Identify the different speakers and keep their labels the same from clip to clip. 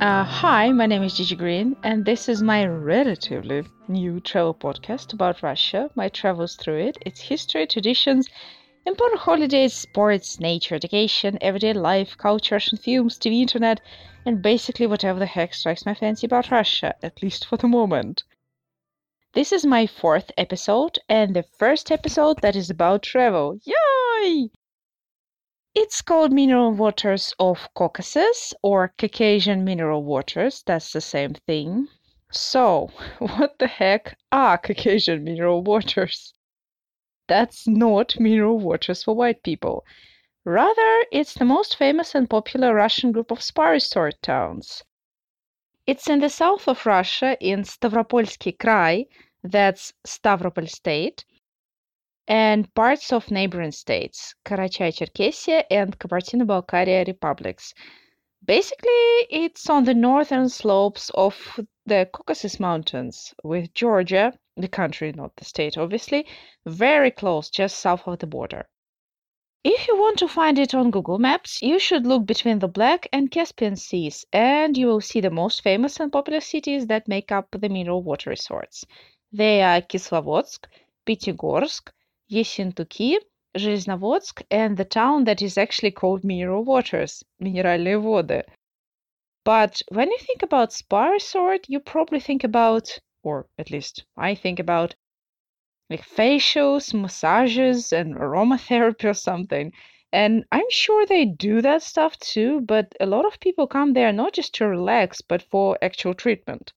Speaker 1: Uh, hi, my name is Gigi Green, and this is my relatively new travel podcast about Russia, my travels through it, its history, traditions, important holidays, sports, nature, education, everyday life, culture, Russian films, TV, internet, and basically whatever the heck strikes my fancy about Russia, at least for the moment. This is my fourth episode, and the first episode that is about travel. Yay! It's called Mineral Waters of Caucasus or Caucasian Mineral Waters. That's the same thing. So, what the heck are Caucasian Mineral Waters? That's not mineral waters for white people. Rather, it's the most famous and popular Russian group of spa resort towns. It's in the south of Russia in Stavropolsky Krai, that's Stavropol State, and parts of neighboring states, Karachay-Cherkessia and Kabardino-Balkaria republics. Basically, it's on the northern slopes of the Caucasus Mountains, with Georgia, the country, not the state, obviously, very close, just south of the border. If you want to find it on Google Maps, you should look between the Black and Caspian Seas, and you will see the most famous and popular cities that make up the mineral water resorts. They are Kislovodsk, Pyatigorsk, Yessentuki, Zheleznovodsk, and the town that is actually called Mineral Waters, Минеральные воды. But when you think about spa resort, you probably think about, or at least I think about, like facials, massages, and aromatherapy or something. And I'm sure they do that stuff too, but a lot of people come there not just to relax, but for actual treatment,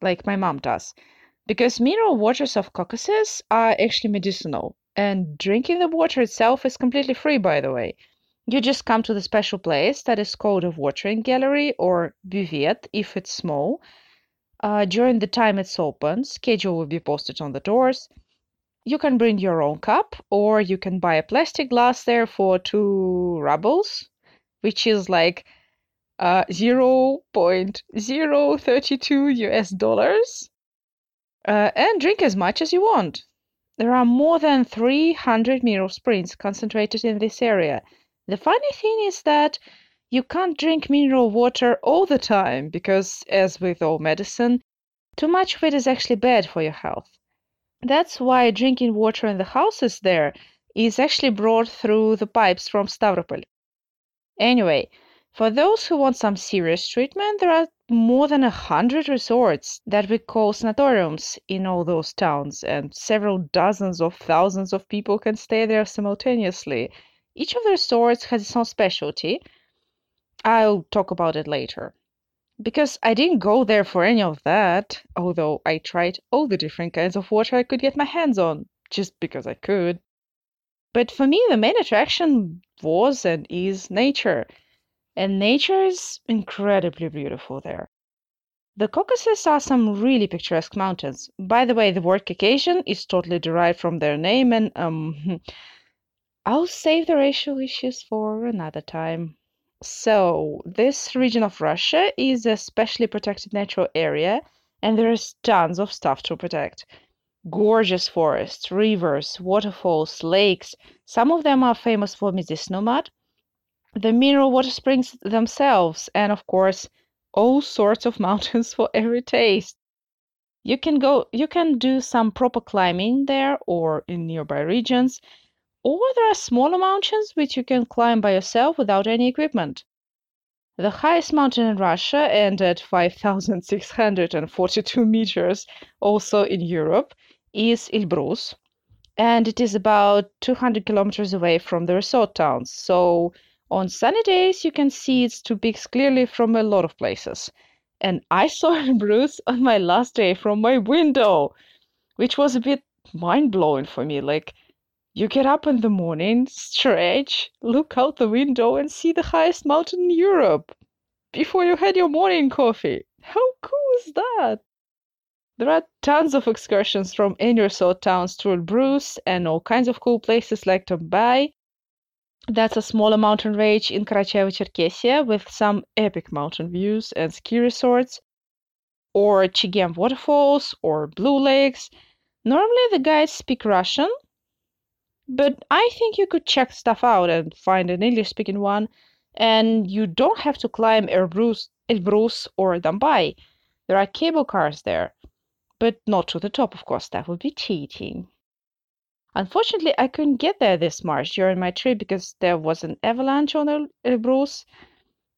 Speaker 1: like my mom does. Because mineral waters of Caucasus are actually medicinal, and drinking the water itself is completely free, by the way. You just come to the special place that is called a watering gallery or buvette if it's small. Uh, during the time it's open, schedule will be posted on the doors. You can bring your own cup, or you can buy a plastic glass there for two rubles, which is like uh, 0.032 US dollars uh, and drink as much as you want. There are more than 300 mineral springs concentrated in this area. The funny thing is that you can't drink mineral water all the time because, as with all medicine, too much of it is actually bad for your health. That's why drinking water in the houses there is actually brought through the pipes from Stavropol. Anyway, for those who want some serious treatment, there are more than a hundred resorts that we call sanatoriums in all those towns, and several dozens of thousands of people can stay there simultaneously. Each of the resorts has its own specialty. I'll talk about it later. Because I didn't go there for any of that, although I tried all the different kinds of water I could get my hands on, just because I could. But for me, the main attraction was and is nature and nature is incredibly beautiful there. The Caucasus are some really picturesque mountains. By the way, the word Caucasian is totally derived from their name, and um, I'll save the racial issues for another time. So, this region of Russia is a specially protected natural area, and there's tons of stuff to protect. Gorgeous forests, rivers, waterfalls, lakes. Some of them are famous for mud, the mineral water springs themselves, and of course, all sorts of mountains for every taste. You can go you can do some proper climbing there or in nearby regions, or there are smaller mountains which you can climb by yourself without any equipment. The highest mountain in Russia and at 5642 meters also in Europe is Elbrus and it is about 200 kilometers away from the resort towns. So on sunny days, you can see its two peaks clearly from a lot of places. And I saw Elbrus on my last day from my window, which was a bit mind blowing for me. Like, you get up in the morning, stretch, look out the window, and see the highest mountain in Europe before you had your morning coffee. How cool is that? There are tons of excursions from any resort towns to Bruce and all kinds of cool places like Dombai that's a smaller mountain range in Karachay-Cherkessia with some epic mountain views and ski resorts, or Chegem waterfalls or Blue Lakes. Normally the guides speak Russian, but I think you could check stuff out and find an English speaking one, and you don't have to climb Elbrus Elbrus or Dombai. There are cable cars there, but not to the top, of course, that would be cheating. Unfortunately, I couldn't get there this March during my trip because there was an avalanche on Elbrus.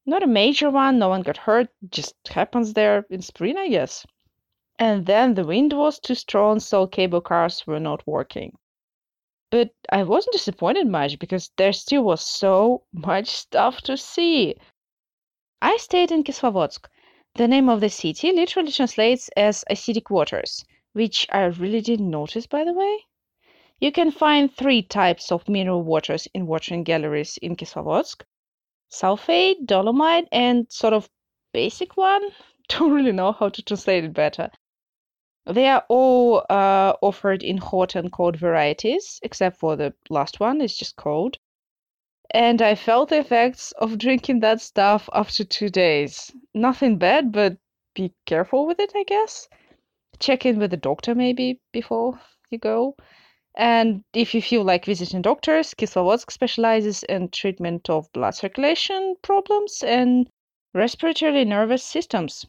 Speaker 1: Not a major one, no one got hurt, just happens there in spring, I guess. And then the wind was too strong, so cable cars were not working. But I wasn't disappointed much because there still was so much stuff to see. I stayed in Kislovodsk. The name of the city literally translates as acidic waters, which I really didn't notice, by the way. You can find three types of mineral waters in watering galleries in Kislovodsk sulfate, dolomite, and sort of basic one. Don't really know how to translate it better. They are all uh, offered in hot and cold varieties, except for the last one, it's just cold. And I felt the effects of drinking that stuff after two days. Nothing bad, but be careful with it, I guess. Check in with the doctor maybe before you go. And if you feel like visiting doctors, Kislovodsk specializes in treatment of blood circulation problems and respiratory nervous systems.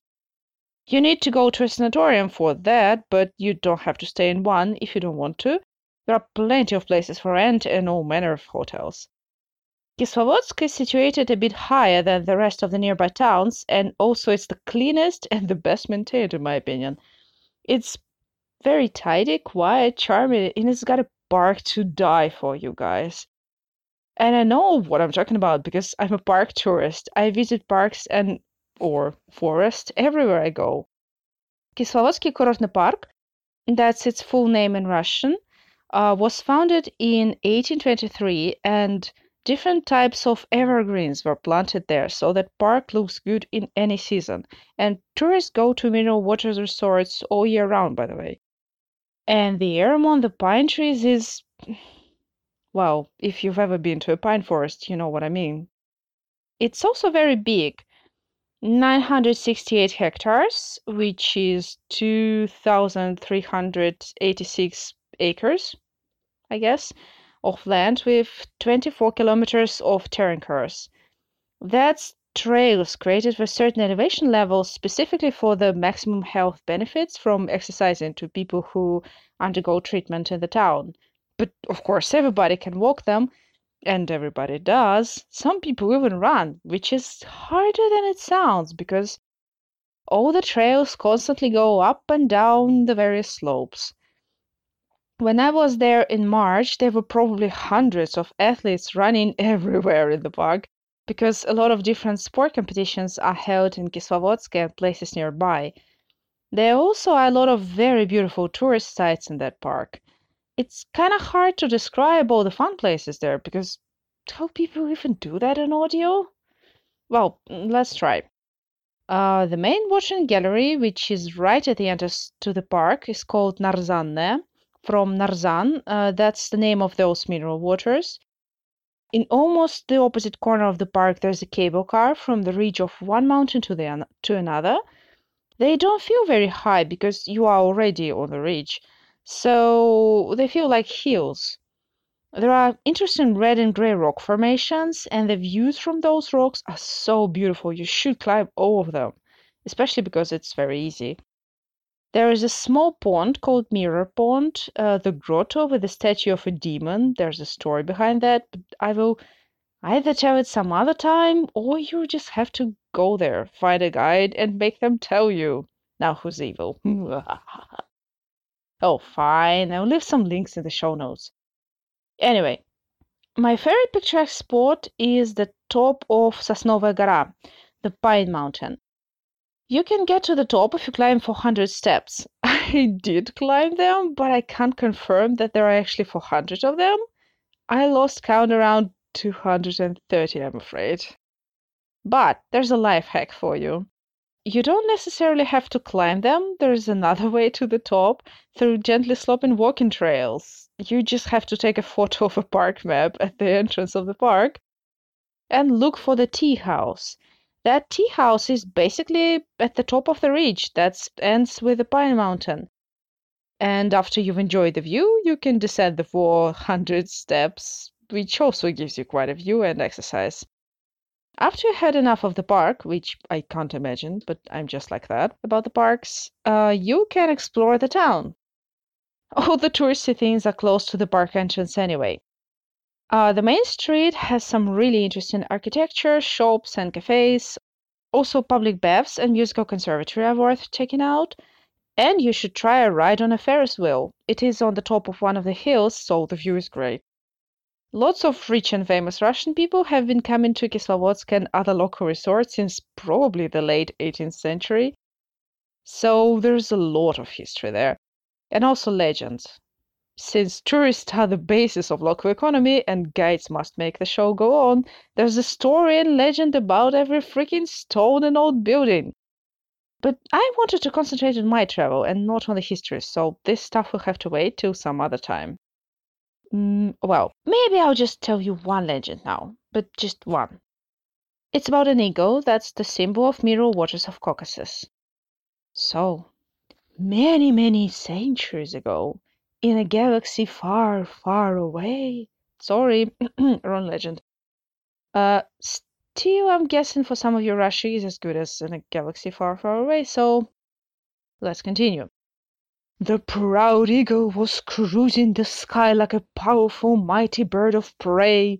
Speaker 1: You need to go to a sanatorium for that, but you don't have to stay in one if you don't want to. There are plenty of places for rent and all manner of hotels. Kislovodsk is situated a bit higher than the rest of the nearby towns, and also it's the cleanest and the best maintained, in my opinion. It's very tidy, quiet, charming, and it's got a park to die for, you guys. And I know what I'm talking about because I'm a park tourist. I visit parks and or forest everywhere I go. Kislovodsky Kurortny Park, that's its full name in Russian, uh, was founded in 1823 and different types of evergreens were planted there so that park looks good in any season and tourists go to mineral water resorts all year round by the way and the air among the pine trees is well if you've ever been to a pine forest you know what i mean it's also very big 968 hectares, which is 2,386 acres, I guess, of land with 24 kilometers of terrenkur. That's trails created for certain elevation levels specifically for the maximum health benefits from exercising to people who undergo treatment in the town. But of course, everybody can walk them and everybody does. Some people even run, which is harder than it sounds because all the trails constantly go up and down the various slopes. When I was there in March, there were probably hundreds of athletes running everywhere in the park because a lot of different sport competitions are held in Kislovodsk and places nearby. There also are a lot of very beautiful tourist sites in that park it's kind of hard to describe all the fun places there because how people even do that in audio? Well, let's try. Uh, the main watching gallery, which is right at the entrance to the park, is called Narzanne, from Narzan. Uh, that's the name of those mineral waters. In almost the opposite corner of the park, there's a cable car from the ridge of one mountain to the to another. They don't feel very high because you are already on the ridge so they feel like hills. There are interesting red and gray rock formations, and the views from those rocks are so beautiful. You should climb all of them, especially because it's very easy. There is a small pond called Mirror Pond, uh, the grotto with the statue of a demon. There's a story behind that, but I will either tell it some other time or you just have to go there, find a guide, and make them tell you. Now, who's evil? Oh, fine. I'll leave some links in the show notes. Anyway, my favorite picturesque spot is the top of Sosnovaya Gora, the Pine Mountain. You can get to the top if you climb 400 steps. I did climb them, but I can't confirm that there are actually 400 of them. I lost count around 230, I'm afraid. But there's a life hack for you you don't necessarily have to climb them. There's another way to the top through gently sloping walking trails. You just have to take a photo of a park map at the entrance of the park and look for the tea house. That tea house is basically at the top of the ridge that ends with the Pine Mountain. And after you've enjoyed the view, you can descend the 400 steps, which also gives you quite a view and exercise. After you had enough of the park, which I can't imagine, but I'm just like that about the parks, uh, you can explore the town. All the touristy things are close to the park entrance anyway. Uh, the main street has some really interesting architecture, shops, and cafes. Also, public baths and musical conservatory are worth checking out. And you should try a ride on a Ferris wheel. It is on the top of one of the hills, so the view is great. Lots of rich and famous Russian people have been coming to Kislovodsk and other local resorts since probably the late 18th century. So there's a lot of history there, and also legends. Since tourists are the basis of local economy and guides must make the show go on, there's a story and legend about every freaking stone and old building. But I wanted to concentrate on my travel and not on the history, so this stuff will have to wait till some other time. Mm, well, maybe I'll just tell you one legend now, but just one. It's about an eagle that's the symbol of mineral waters of Caucasus. So, many, many centuries ago, in a galaxy far, far away. Sorry, wrong legend. Uh, still, I'm guessing for some of you, Russia is as good as in a galaxy far, far away. So, let's continue. The proud eagle was cruising the sky like a powerful, mighty bird of prey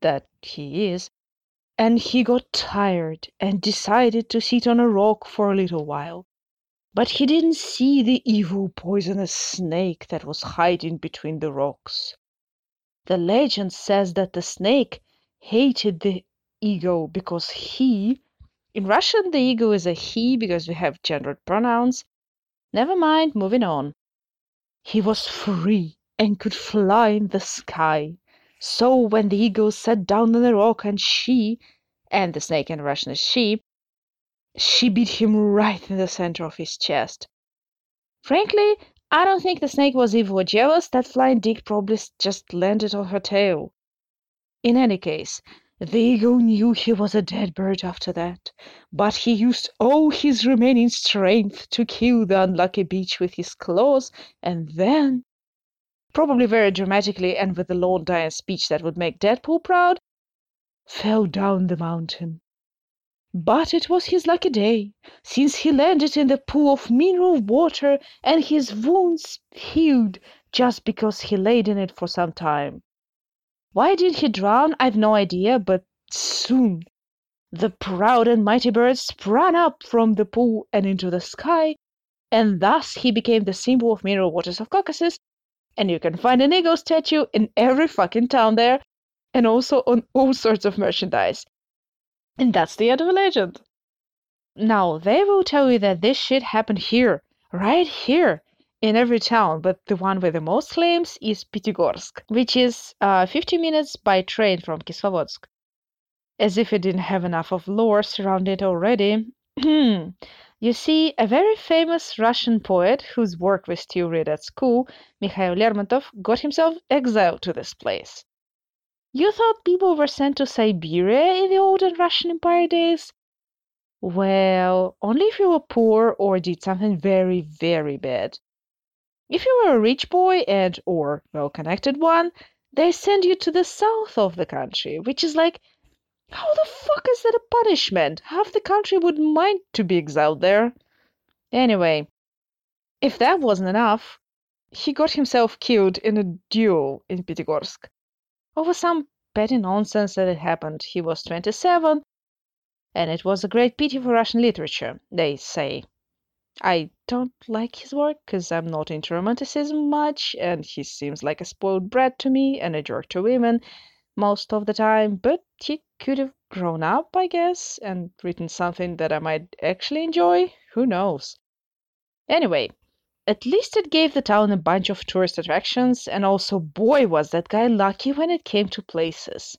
Speaker 1: that he is, and he got tired and decided to sit on a rock for a little while. But he didn't see the evil poisonous snake that was hiding between the rocks. The legend says that the snake hated the eagle because he, in Russian, the eagle is a he because we have gendered pronouns. Never mind, moving on. He was free and could fly in the sky. So when the eagle sat down on the rock and she, and the snake in Russian is she, she beat him right in the center of his chest. Frankly, I don't think the snake was evil or jealous. That flying dick probably just landed on her tail. In any case, the eagle knew he was a dead bird after that, but he used all his remaining strength to kill the unlucky bitch with his claws, and then, probably very dramatically and with a long dying speech that would make Deadpool proud, fell down the mountain. But it was his lucky day, since he landed in the pool of mineral water and his wounds healed just because he laid in it for some time. Why did he drown? I've no idea, but soon the proud and mighty bird sprang up from the pool and into the sky, and thus he became the symbol of mineral waters of Caucasus. And you can find an eagle statue in every fucking town there, and also on all sorts of merchandise. And that's the end of the legend. Now, they will tell you that this shit happened here, right here, in every town, but the one with the most claims is Pyatigorsk, which is uh, 50 minutes by train from Kislovodsk. As if it didn't have enough of lore surrounding it already. you see, a very famous Russian poet whose work we still read at school, Mikhail Lermontov, got himself exiled to this place. You thought people were sent to Siberia in the olden Russian Empire days? Well, only if you were poor or did something very, very bad. If you were a rich boy and or well-connected one, they send you to the south of the country, which is like how the fuck is that a punishment? Half the country wouldn't mind to be exiled there. Anyway, if that wasn't enough, he got himself killed in a duel in Pyatigorsk over some petty nonsense that had happened. He was 27, and it was a great pity for Russian literature, they say. I don't like his work because I'm not into romanticism much, and he seems like a spoiled brat to me and a jerk to women most of the time, but he could have grown up, I guess, and written something that I might actually enjoy. Who knows? Anyway, at least it gave the town a bunch of tourist attractions, and also, boy, was that guy lucky when it came to places.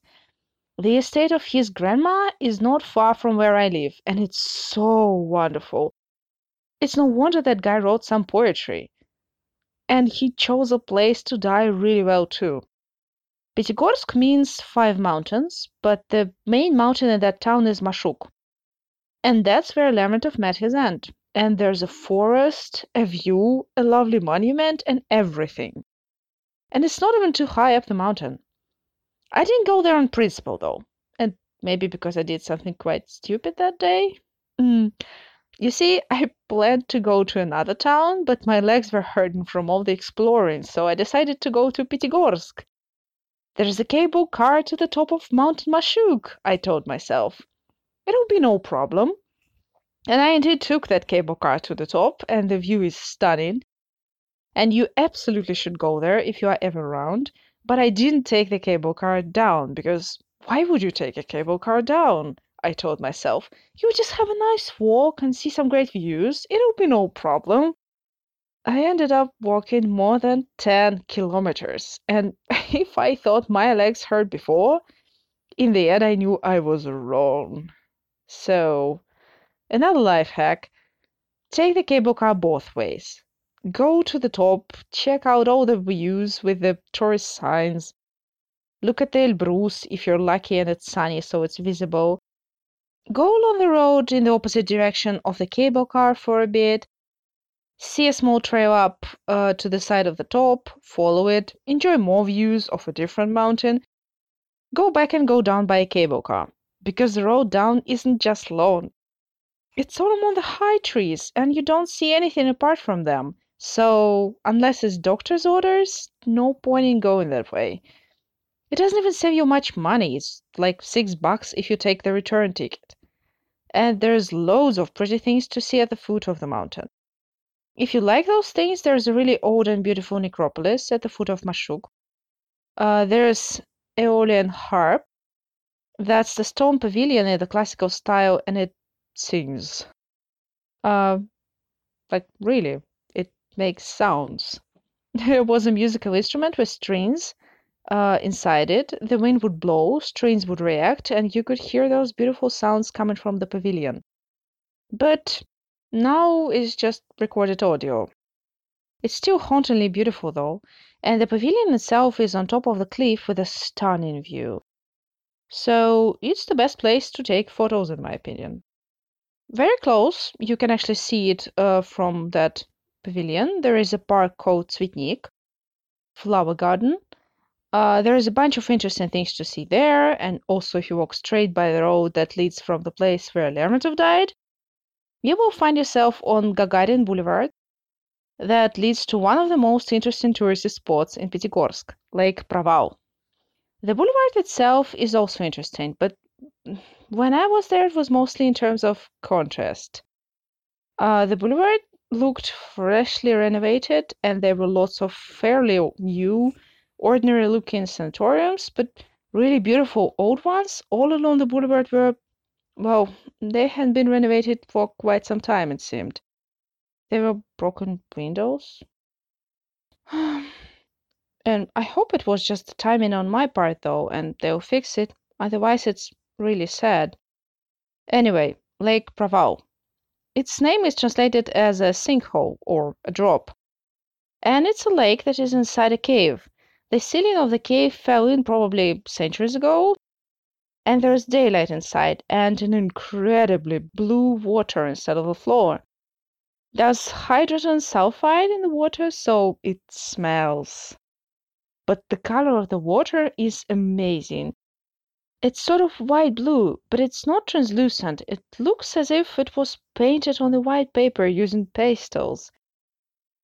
Speaker 1: The estate of his grandma is not far from where I live, and it's so wonderful. It's no wonder that guy wrote some poetry. And he chose a place to die really well, too. Pyatigorsk means five mountains, but the main mountain in that town is Mashuk. And that's where Lermontov met his end and there's a forest, a view, a lovely monument, and everything. And it's not even too high up the mountain. I didn't go there on principle, though, and maybe because I did something quite stupid that day. Mm. You see, I planned to go to another town, but my legs were hurting from all the exploring, so I decided to go to Pyatigorsk. There's a cable car to the top of Mountain Mashuk, I told myself. It'll be no problem. And I indeed took that cable car to the top, and the view is stunning. And you absolutely should go there if you are ever around. But I didn't take the cable car down because why would you take a cable car down? I told myself. You just have a nice walk and see some great views. It'll be no problem. I ended up walking more than 10 kilometers. And if I thought my legs hurt before, in the end I knew I was wrong. So Another life hack take the cable car both ways. Go to the top, check out all the views with the tourist signs. Look at the Elbrus if you're lucky and it's sunny so it's visible. Go along the road in the opposite direction of the cable car for a bit. See a small trail up uh, to the side of the top, follow it, enjoy more views of a different mountain. Go back and go down by a cable car, because the road down isn't just lawn, it's all among the high trees, and you don't see anything apart from them. So, unless it's doctor's orders, no point in going that way. It doesn't even save you much money. It's like six bucks if you take the return ticket. And there's loads of pretty things to see at the foot of the mountain. If you like those things, there's a really old and beautiful necropolis at the foot of Mashuk. Uh, there's Aeolian Harp. That's the stone pavilion in the classical style, and it sings. Uh, like really, it makes sounds. There was a musical instrument with strings uh, inside it. The wind would blow, strings would react, and you could hear those beautiful sounds coming from the pavilion. But now it's just recorded audio. It's still hauntingly beautiful though, and the pavilion itself is on top of the cliff with a stunning view. So it's the best place to take photos, in my opinion very close. You can actually see it uh, from that pavilion. There is a park called Tsvetnik, flower garden. Uh, there is a bunch of interesting things to see there, and also if you walk straight by the road that leads from the place where Lermontov died, you will find yourself on Gagarin Boulevard that leads to one of the most interesting tourist spots in Pyatigorsk, Lake Proval. The boulevard itself is also interesting, but when I was there, it was mostly in terms of contrast. Uh, the boulevard looked freshly renovated, and there were lots of fairly new, ordinary looking sanatoriums, but really beautiful old ones all along the boulevard were, well, they had been renovated for quite some time, it seemed. There were broken windows. and I hope it was just the timing on my part, though, and they'll fix it. Otherwise, it's really sad. Anyway, Lake Proval. Its name is translated as a sinkhole or a drop. And it's a lake that is inside a cave. The ceiling of the cave fell in probably centuries ago, and there's daylight inside and an incredibly blue water instead of a floor. There's hydrogen sulfide in the water, so it smells. But the color of the water is amazing. It's sort of white blue, but it's not translucent. It looks as if it was painted on the white paper using pastels.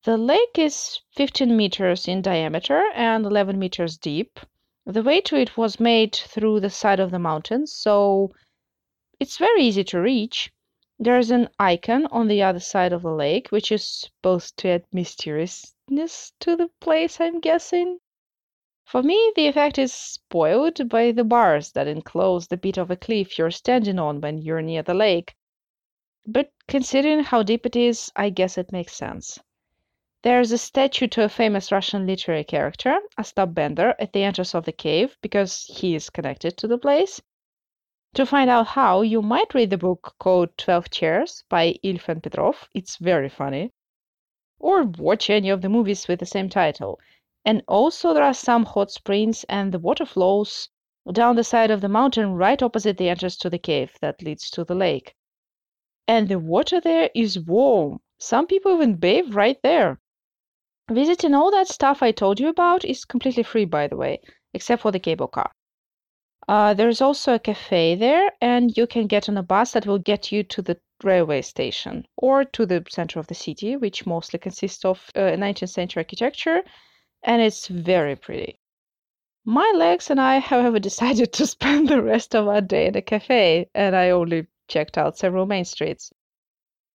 Speaker 1: The lake is 15 meters in diameter and 11 meters deep. The way to it was made through the side of the mountain, so it's very easy to reach. There's an icon on the other side of the lake, which is supposed to add mysteriousness to the place, I'm guessing. For me, the effect is spoiled by the bars that enclose the bit of a cliff you're standing on when you're near the lake. But considering how deep it is, I guess it makes sense. There's a statue to a famous Russian literary character, Ostap Bender, at the entrance of the cave because he is connected to the place. To find out how, you might read the book called Twelve Chairs by Ilf and Petrov. It's very funny. Or watch any of the movies with the same title. And also there are some hot springs and the water flows down the side of the mountain right opposite the entrance to the cave that leads to the lake. And the water there is warm. Some people even bathe right there. Visiting all that stuff I told you about is completely free, by the way, except for the cable car. Uh, there's also a cafe there, and you can get on a bus that will get you to the railway station or to the center of the city, which mostly consists of uh, 19th century architecture, and it's very pretty. My legs and I, however, decided to spend the rest of our day in a cafe, and I only checked out several main streets.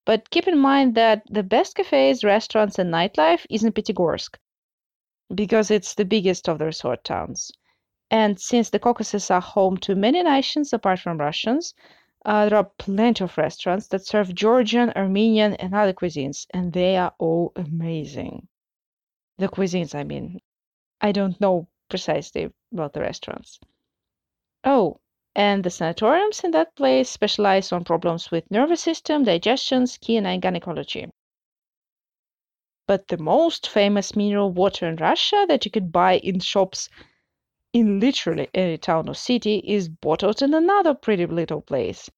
Speaker 1: But keep in mind that the best cafes, restaurants, and nightlife is in Pyatigorsk because it's the biggest of the resort towns. And since the Caucasus are home to many nations apart from Russians, uh, there are plenty of restaurants that serve Georgian, Armenian, and other cuisines, and they are all amazing. The cuisines, I mean. I don't know precisely about the restaurants. Oh, and the sanatoriums in that place specialize on problems with nervous system, digestion, skin, and gynecology. But the most famous mineral water in Russia that you could buy in shops in literally any town or city is bottled in another pretty little place.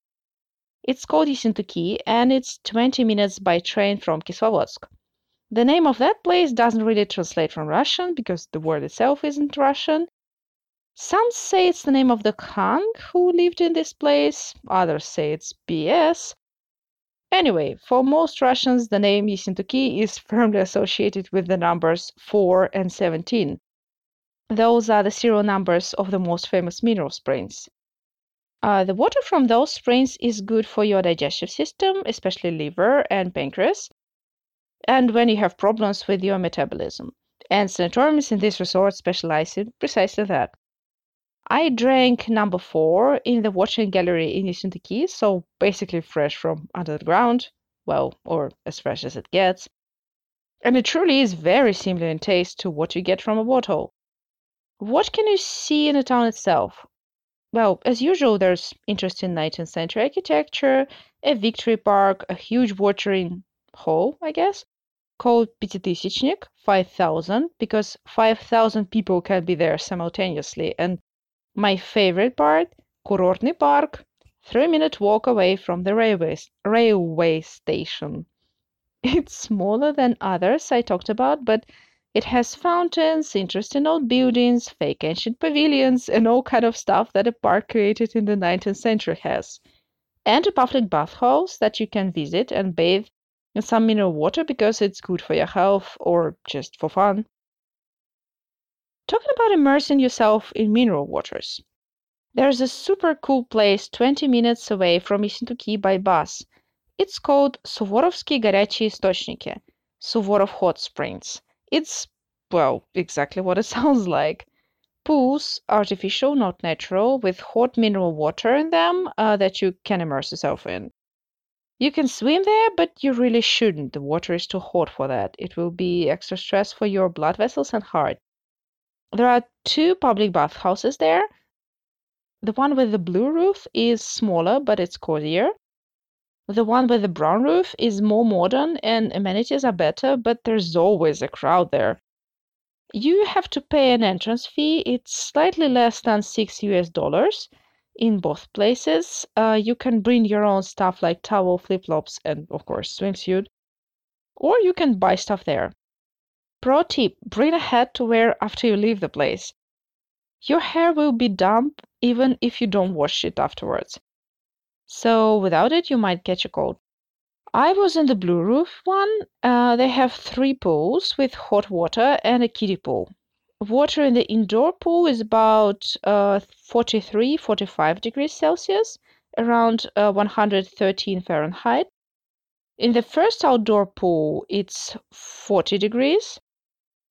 Speaker 1: It's called Yessentuki and it's 20 minutes by train from Kislovodsk. The name of that place doesn't really translate from Russian because the word itself isn't Russian. Some say it's the name of the Khan who lived in this place, others say it's BS. Anyway, for most Russians, the name Yessentuki is firmly associated with the numbers 4 and 17. Those are the serial numbers of the most famous mineral springs. Uh, the water from those springs is good for your digestive system, especially liver and pancreas, and when you have problems with your metabolism. And sanatoriums in this resort specialize in precisely that. I drank number four in the watching gallery in Yessentuki, so basically fresh from under the ground, well, or as fresh as it gets. And it truly is very similar in taste to what you get from a bottle. What can you see in the town itself? Well, as usual, there's interesting 19th century architecture, a victory park, a huge watering hole, I guess, called Пятитысячник, 5,000, because 5,000 people can be there simultaneously. And my favorite part, Kurortny Park, three minute walk away from the railway, railway station. It's smaller than others I talked about, but it has fountains, interesting old buildings, fake ancient pavilions, and all kind of stuff that a park created in the 19th century has. And a public bathhouse that you can visit and bathe in some mineral water because it's good for your health or just for fun. Talking about immersing yourself in mineral waters, there's a super cool place 20 minutes away from Yessentuki by bus. It's called Suvorovsky Горячие Источники, Suvorov Hot Springs. It's, well, exactly what it sounds like. Pools, artificial, not natural, with hot mineral water in them uh, that you can immerse yourself in. You can swim there, but you really shouldn't. The water is too hot for that. It will be extra stress for your blood vessels and heart. There are two public bathhouses there. The one with the blue roof is smaller, but it's cozier. The one with the brown roof is more modern and amenities are better, but there's always a crowd there. You have to pay an entrance fee. It's slightly less than 6 US dollars in both places. Uh, you can bring your own stuff like towel, flip flops, and of course, swimsuit. Or you can buy stuff there. Pro tip bring a hat to wear after you leave the place. Your hair will be damp even if you don't wash it afterwards. So, without it, you might catch a cold. I was in the Blue Roof one. Uh, they have three pools with hot water and a kiddie pool water in the indoor pool is about uh, 43, 45 degrees Celsius, around uh, 113 Fahrenheit. In the first outdoor pool, it's 40 degrees,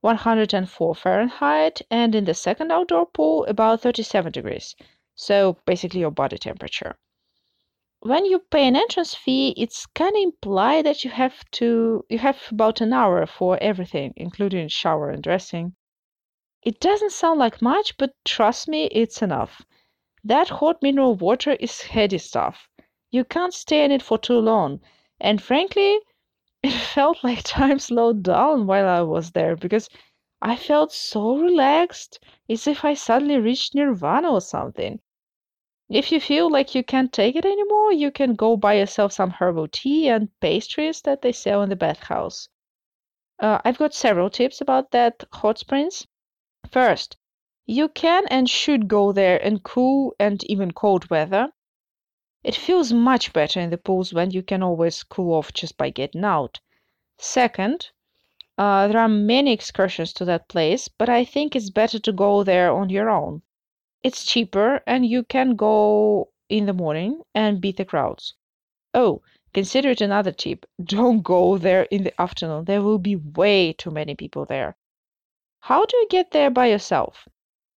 Speaker 1: 104 Fahrenheit, and in the second outdoor pool, about 37 degrees. So basically, your body temperature. When you pay an entrance fee, it's kind of implied that you have to you have about an hour for everything, including shower and dressing. It doesn't sound like much, but trust me, it's enough. That hot mineral water is heady stuff. You can't stay in it for too long. And frankly, it felt like time slowed down while I was there because I felt so relaxed, as if I suddenly reached nirvana or something. If you feel like you can't take it anymore, you can go buy yourself some herbal tea and pastries that they sell in the bathhouse. Uh, I've got several tips about that hot springs. First, You can and should go there in cool and even cold weather. It feels much better in the pools when you can always cool off just by getting out. Second, uh, there are many excursions to that place, but I think it's better to go there on your own. It's cheaper and you can go in the morning and beat the crowds. Oh, consider it another tip. Don't go there in the afternoon. There will be way too many people there. How do you get there by yourself?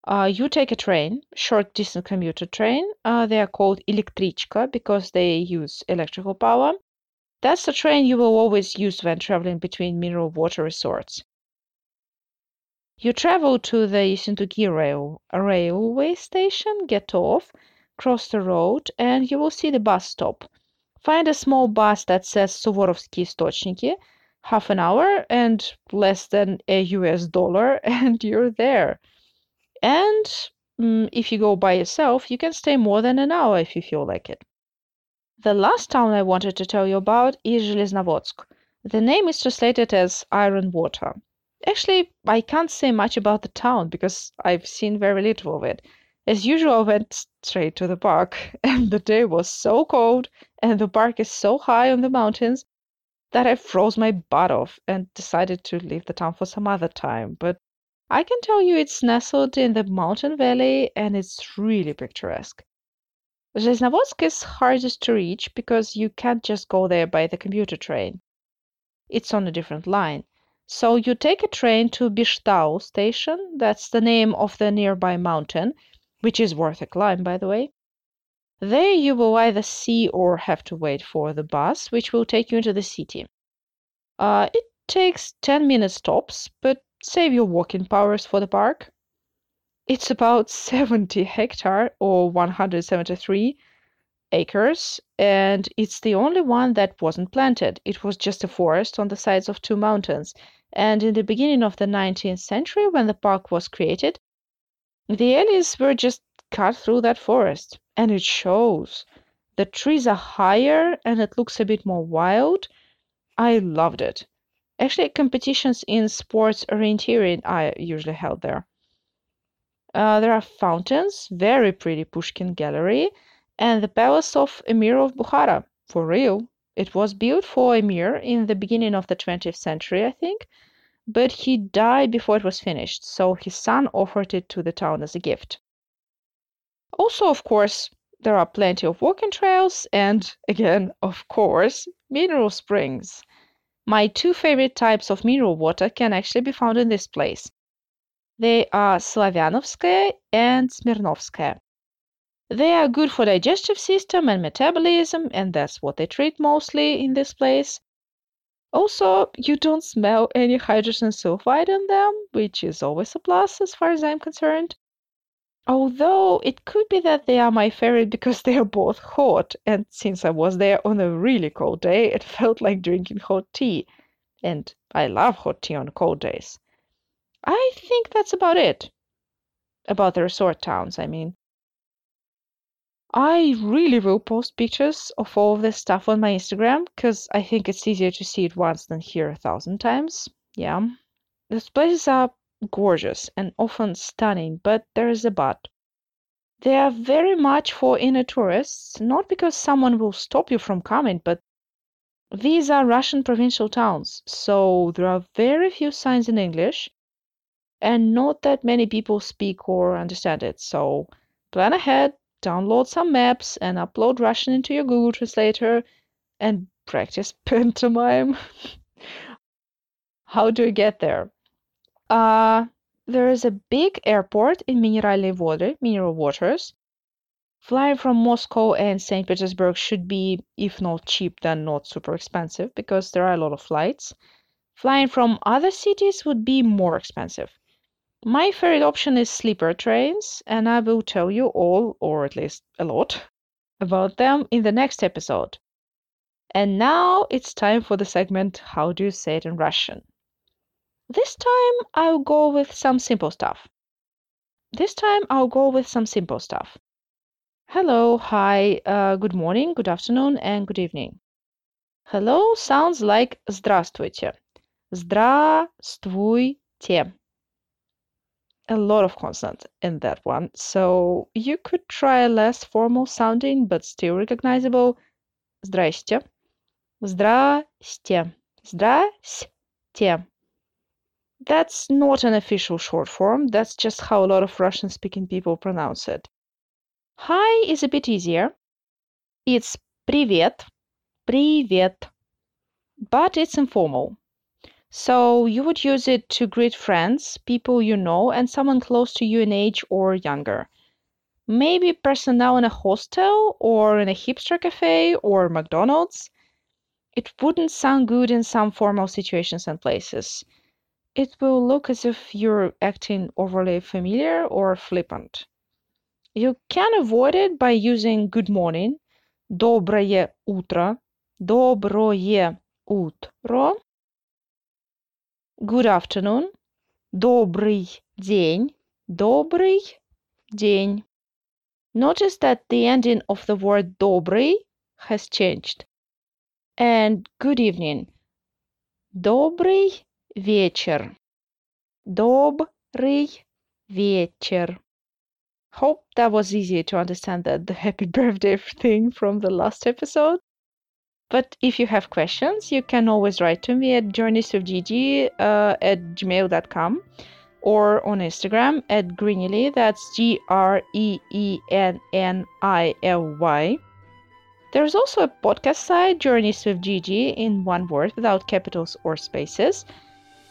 Speaker 1: Uh, you take a train, short distance commuter train. Uh, they are called elektrichka because they use electrical power. That's the train you will always use when traveling between mineral water resorts. You travel to the Yessentuki rail, railway station, get off, cross the road, and you will see the bus stop. Find a small bus that says Suvorovsky Istochniki, half an hour and less than a US dollar, and you're there. And mm, if you go by yourself, you can stay more than an hour if you feel like it. The last town I wanted to tell you about is Zheleznovodsk. The name is translated as iron water. Actually, I can't say much about the town because I've seen very little of it. As usual, I went straight to the park, and the day was so cold, and the park is so high on the mountains that I froze my butt off and decided to leave the town for some other time. But I can tell you it's nestled in the mountain valley and it's really picturesque. Zheleznovodsk is hardest to reach because you can't just go there by the commuter train. It's on a different line. So you take a train to Beshtau station, that's the name of the nearby mountain, which is worth a climb, by the way. There you will either see or have to wait for the bus, which will take you into the city. Uh, it takes 10 minutes tops, but save your walking powers for the park. It's about 70 hectare or 173 acres, and it's the only one that wasn't planted. It was just a forest on the sides of two mountains. And in the beginning of the 19th century, when the park was created, the alleys were just cut through that forest, and it shows. The trees are higher and it looks a bit more wild. I loved it. Actually, competitions in sports orienteering are usually held there. Uh, there are fountains, very pretty Pushkin Gallery, and the palace of Emir of Bukhara. For real. It was built for Emir in the beginning of the 20th century, I think, but he died before it was finished, so his son offered it to the town as a gift. Also, of course, there are plenty of walking trails and, again, of course, mineral springs. My two favorite types of mineral water can actually be found in this place. They are Slavyanovskaya and Smirnovskaya. They are good for digestive system and metabolism, and that's what they treat mostly in this place. Also, you don't smell any hydrogen sulfide in them, which is always a plus as far as I'm concerned. Although it could be that they are my favorite because they are both hot, and since I was there on a really cold day, it felt like drinking hot tea. And I love hot tea on cold days. I think that's about it. About the resort towns, I mean. I really will post pictures of all of this stuff on my Instagram because I think it's easier to see it once than hear a thousand times. Yeah. These places are gorgeous and often stunning, but there is a but. They are very much for inner tourists, not because someone will stop you from coming, but these are Russian provincial towns, so there are very few signs in English, and not that many people speak or understand it. So plan ahead, download some maps, and upload Russian into your Google Translator and practice pantomime. How do you get there? Uh, there is a big airport in Mineralny Vody, Mineral Waters. Flying from Moscow and St. Petersburg should be, if not cheap, then not super expensive because there are a lot of flights. Flying from other cities would be more expensive. My favorite option is sleeper trains, and I will tell you all, or at least a lot, about them in the next episode. And now it's time for the segment How Do You Say It in Russian? This time I'll go with some simple stuff. This time I'll go with some simple stuff. Hello, hi, uh, good morning, good afternoon, and good evening. Hello sounds like здравствуйте. Здравствуйте. a lot of consonants in that one. So you could try less formal sounding but still recognizable. Здрасте. Здрасте. Здрасте. That's not an official short form, that's just how a lot of Russian speaking people pronounce it. Hi is a bit easier. It's привет, привет, but it's informal. So you would use it to greet friends, people you know, and someone close to you in age or younger. Maybe personnel in a hostel or in a hipster cafe or McDonald's. It wouldn't sound good in some formal situations and places. It will look as if you're acting overly familiar or flippant. You can avoid it by using good morning, доброе утро, доброе утро, good afternoon, добрый день, добрый день. Notice that the ending of the word добрый has changed. And good evening. Добрый вечер. Добрый вечер. Hope that was easier to understand than the happy birthday thing from the last episode. But if you have questions, you can always write to me at journeysofgg uh, at gmail.com or on Instagram at Greennily. That's G R E E N N I L Y. There's also a podcast site, Journeys with GG, in one word without capitals or spaces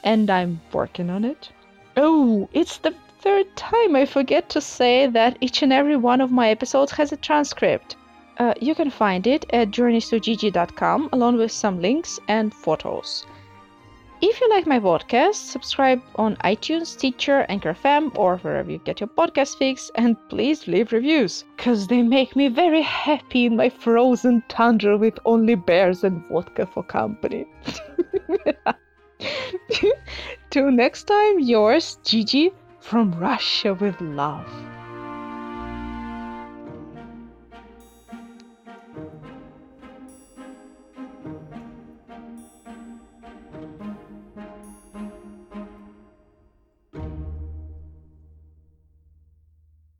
Speaker 1: and I'm working on it. Oh, it's the third time I forget to say that each and every one of my episodes has a transcript. Uh, you can find it at journeysogigi.com along with some links and photos. If you like my podcast, subscribe on iTunes, Stitcher, Anchor FM, or wherever you get your podcast fix, and please leave reviews, because they make me very happy in my frozen tundra with only bears and vodka for company. Till next time, yours, Gigi, from Russia with love.